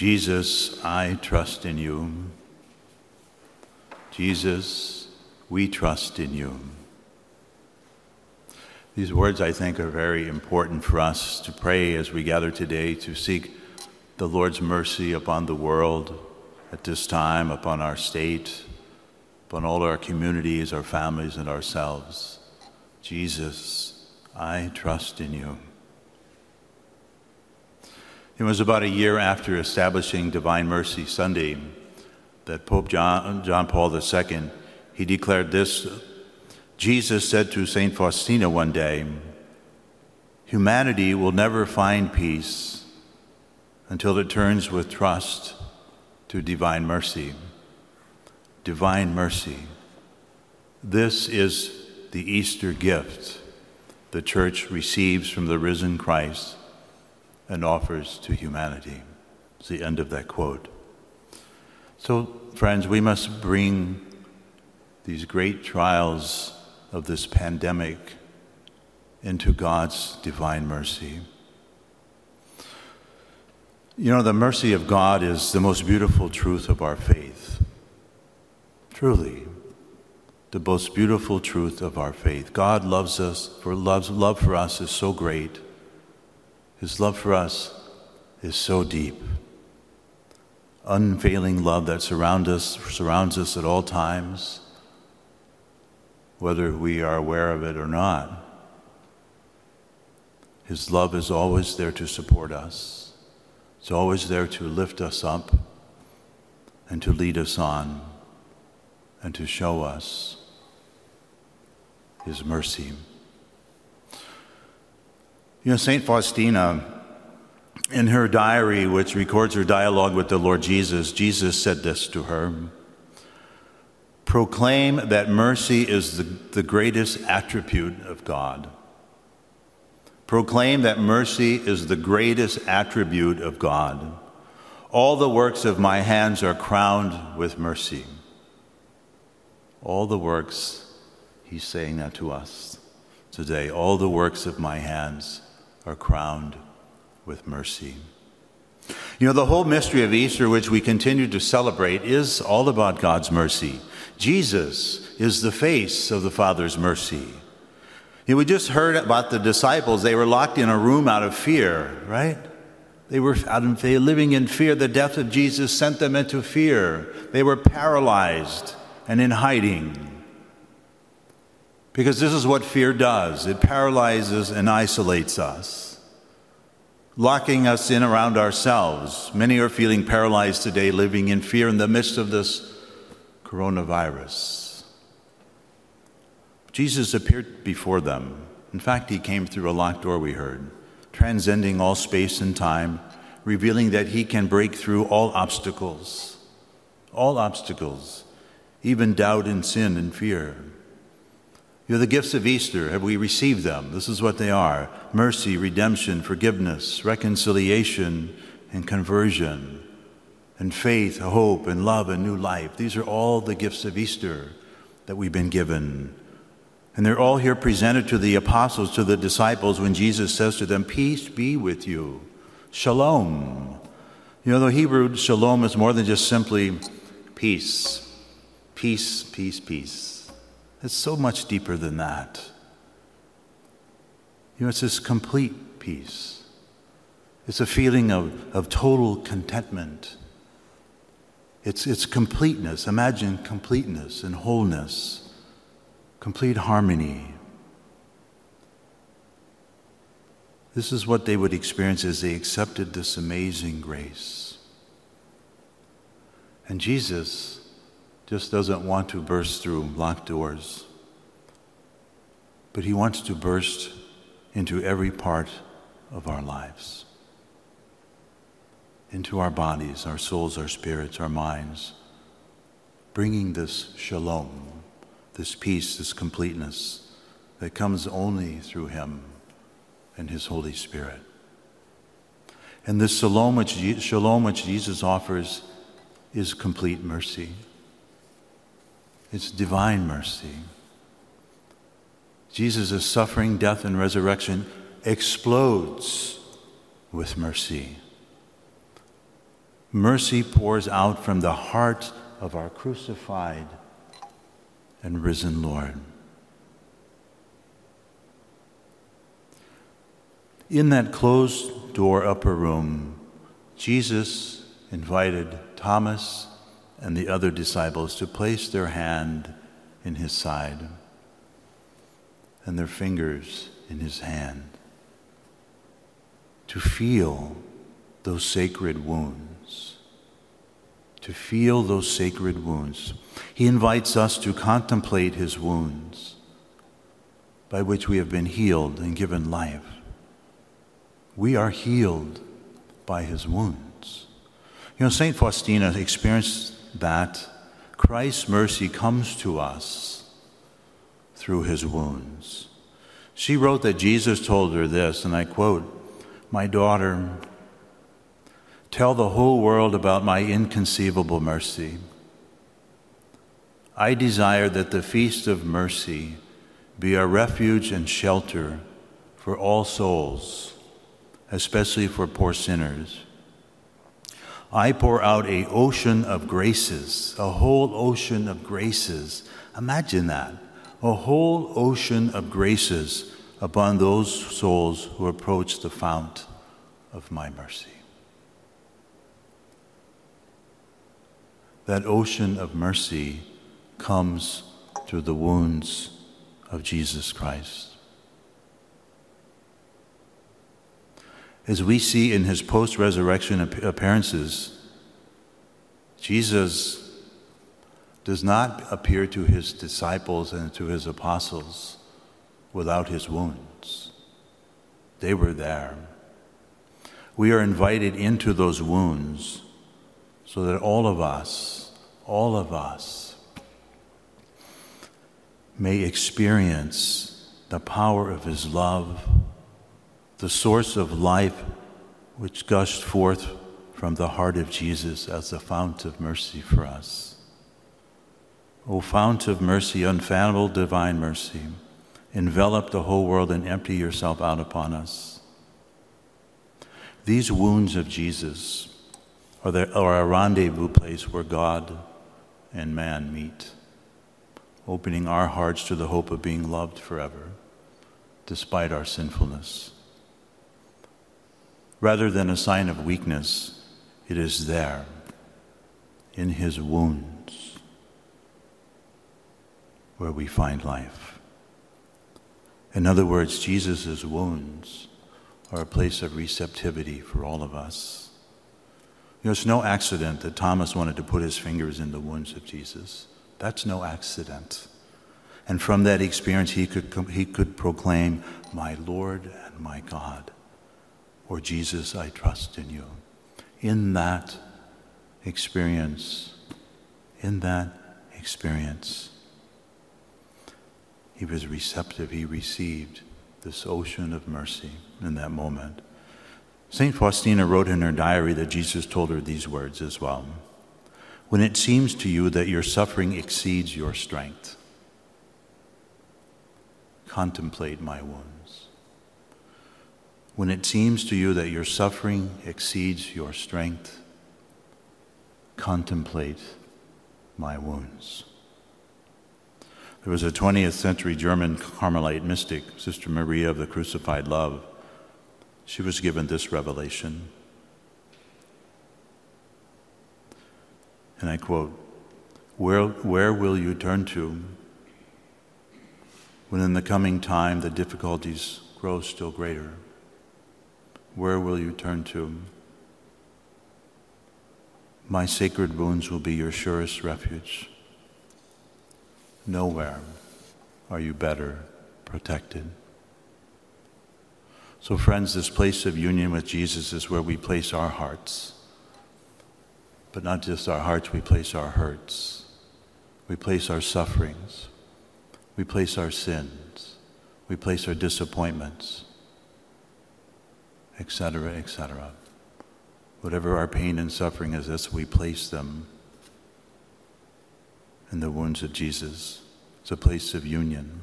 Jesus, I trust in you. Jesus, we trust in you. These words, I think, are very important for us to pray as we gather today to seek the Lord's mercy upon the world at this time, upon our state, upon all our communities, our families, and ourselves. Jesus, I trust in you. It was about a year after establishing Divine Mercy Sunday that Pope John, John Paul II he declared this. Jesus said to St. Faustina one day, Humanity will never find peace until it turns with trust to divine mercy. Divine mercy. This is the Easter gift the Church receives from the risen Christ and offers to humanity. It's the end of that quote. So, friends, we must bring these great trials of this pandemic into God's divine mercy. You know, the mercy of God is the most beautiful truth of our faith. Truly, the most beautiful truth of our faith. God loves us, for love's love for us is so great his love for us is so deep. Unfailing love that surround us, surrounds us at all times, whether we are aware of it or not. His love is always there to support us. It's always there to lift us up and to lead us on and to show us His mercy. You know, St. Faustina, in her diary, which records her dialogue with the Lord Jesus, Jesus said this to her Proclaim that mercy is the, the greatest attribute of God. Proclaim that mercy is the greatest attribute of God. All the works of my hands are crowned with mercy. All the works, he's saying that to us today, all the works of my hands are crowned with mercy. You know, the whole mystery of Easter, which we continue to celebrate, is all about God's mercy. Jesus is the face of the Father's mercy. You know, we just heard about the disciples. They were locked in a room out of fear, right? They were out they living in fear. The death of Jesus sent them into fear. They were paralyzed and in hiding. Because this is what fear does it paralyzes and isolates us, locking us in around ourselves. Many are feeling paralyzed today, living in fear in the midst of this coronavirus. Jesus appeared before them. In fact, he came through a locked door, we heard, transcending all space and time, revealing that he can break through all obstacles, all obstacles, even doubt and sin and fear. You know, the gifts of Easter, have we received them? This is what they are mercy, redemption, forgiveness, reconciliation, and conversion, and faith, hope, and love, and new life. These are all the gifts of Easter that we've been given. And they're all here presented to the apostles, to the disciples, when Jesus says to them, Peace be with you. Shalom. You know, the Hebrew shalom is more than just simply peace. Peace, peace, peace. It's so much deeper than that. You know, it's this complete peace. It's a feeling of, of total contentment. It's, it's completeness. Imagine completeness and wholeness, complete harmony. This is what they would experience as they accepted this amazing grace. And Jesus just doesn't want to burst through locked doors, but He wants to burst into every part of our lives, into our bodies, our souls, our spirits, our minds, bringing this shalom, this peace, this completeness that comes only through Him and His Holy Spirit. And this shalom which, Jesus offers is complete mercy. It's divine mercy. Jesus' suffering, death, and resurrection explodes with mercy. Mercy pours out from the heart of our crucified and risen Lord. In that closed door upper room, Jesus invited Thomas and the other disciples to place their hand in his side and their fingers in his hand to feel those sacred wounds. To feel those sacred wounds. He invites us to contemplate his wounds by which we have been healed and given life. We are healed by his wounds. You know, St. Faustina experienced that Christ's mercy comes to us through his wounds. She wrote that Jesus told her this, and I quote, My daughter, tell the whole world about my inconceivable mercy. I desire that the feast of mercy be a refuge and shelter for all souls, especially for poor sinners. I pour out a ocean of graces, a whole ocean of graces. Imagine that a whole ocean of graces upon those souls who approach the fount of my mercy. That ocean of mercy comes through the wounds of Jesus Christ. As we see in his post resurrection appearances, Jesus does not appear to his disciples and to his apostles without his wounds. They were there. We are invited into those wounds so that all of us, all of us, may experience the power of his love, the source of life which gushed forth from the heart of Jesus as the fount of mercy for us. O fount of mercy, unfathomable divine mercy, envelop the whole world and empty yourself out upon us. These wounds of Jesus are, the, are a rendezvous place where God and man meet, opening our hearts to the hope of being loved forever, despite our sinfulness. Rather than a sign of weakness, it is there, in his wounds where we find life. In other words, Jesus' wounds are a place of receptivity for all of us. You know, it's no accident that Thomas wanted to put his fingers in the wounds of Jesus. That's no accident. And from that experience, he could, he could proclaim, My Lord and my God, or Jesus, I trust in you. In that experience, in that experience, he was receptive. He received this ocean of mercy in that moment. St. Faustina wrote in her diary that Jesus told her these words as well. When it seems to you that your suffering exceeds your strength, contemplate my wounds. When it seems to you that your suffering exceeds your strength, contemplate my wounds. There was a 20th century German Carmelite mystic, Sister Maria of the Crucified Love. She was given this revelation. And I quote where, where will you turn to when in the coming time the difficulties grow still greater? Where will you turn to? My sacred wounds will be your surest refuge. Nowhere are you better protected. So, friends, this place of union with Jesus is where we place our hearts. But not just our hearts, we place our hurts. We place our sufferings. We place our sins. We place our disappointments, etc., etc. Whatever our pain and suffering is, that's we place them in the wounds of Jesus. It's a place of union.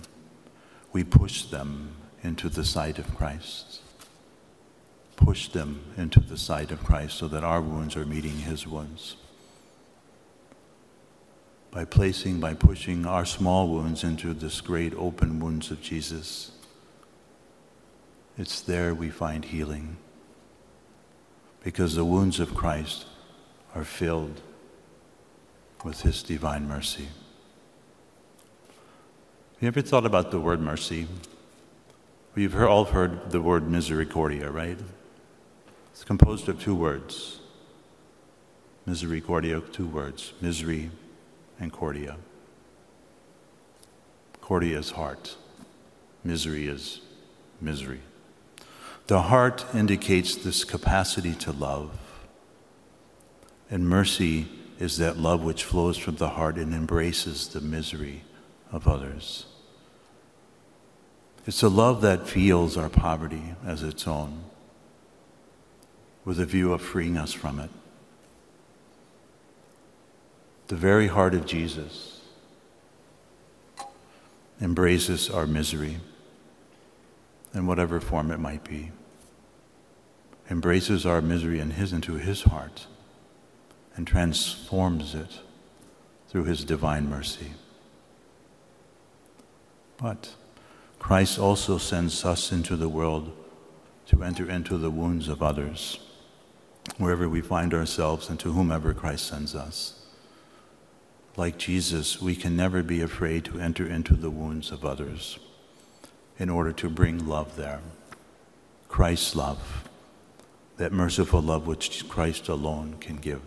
We push them into the sight of Christ. push them into the sight of Christ so that our wounds are meeting his wounds. By placing, by pushing our small wounds into this great open wounds of Jesus, it's there we find healing. Because the wounds of Christ are filled with his divine mercy. Have you ever thought about the word mercy? We've all heard the word misericordia, right? It's composed of two words. Misericordia, two words, misery and cordia. Cordia is heart, misery is misery. The heart indicates this capacity to love, and mercy is that love which flows from the heart and embraces the misery of others. It's a love that feels our poverty as its own with a view of freeing us from it. The very heart of Jesus embraces our misery in whatever form it might be, embraces our misery in his, into his heart and transforms it through his divine mercy. But Christ also sends us into the world to enter into the wounds of others wherever we find ourselves and to whomever Christ sends us. Like Jesus, we can never be afraid to enter into the wounds of others in order to bring love there. Christ's love, that merciful love which Christ alone can give.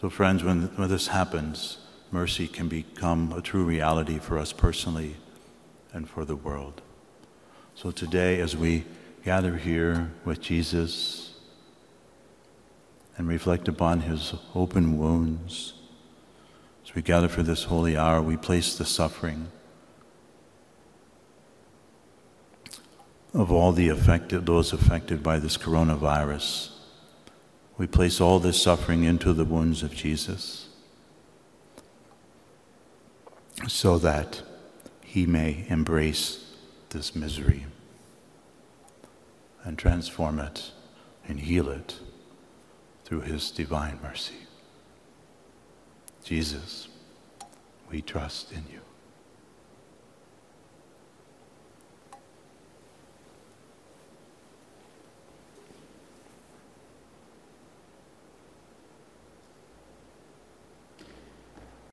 So, friends, when, when this happens, mercy can become a true reality for us personally and for the world. So, today, as we gather here with Jesus, and reflect upon his open wounds. As we gather for this holy hour, we place the suffering of all the affected, those affected by this coronavirus. We place all this suffering into the wounds of Jesus so that he may embrace this misery and transform it and heal it through his divine mercy. Jesus, we trust in you.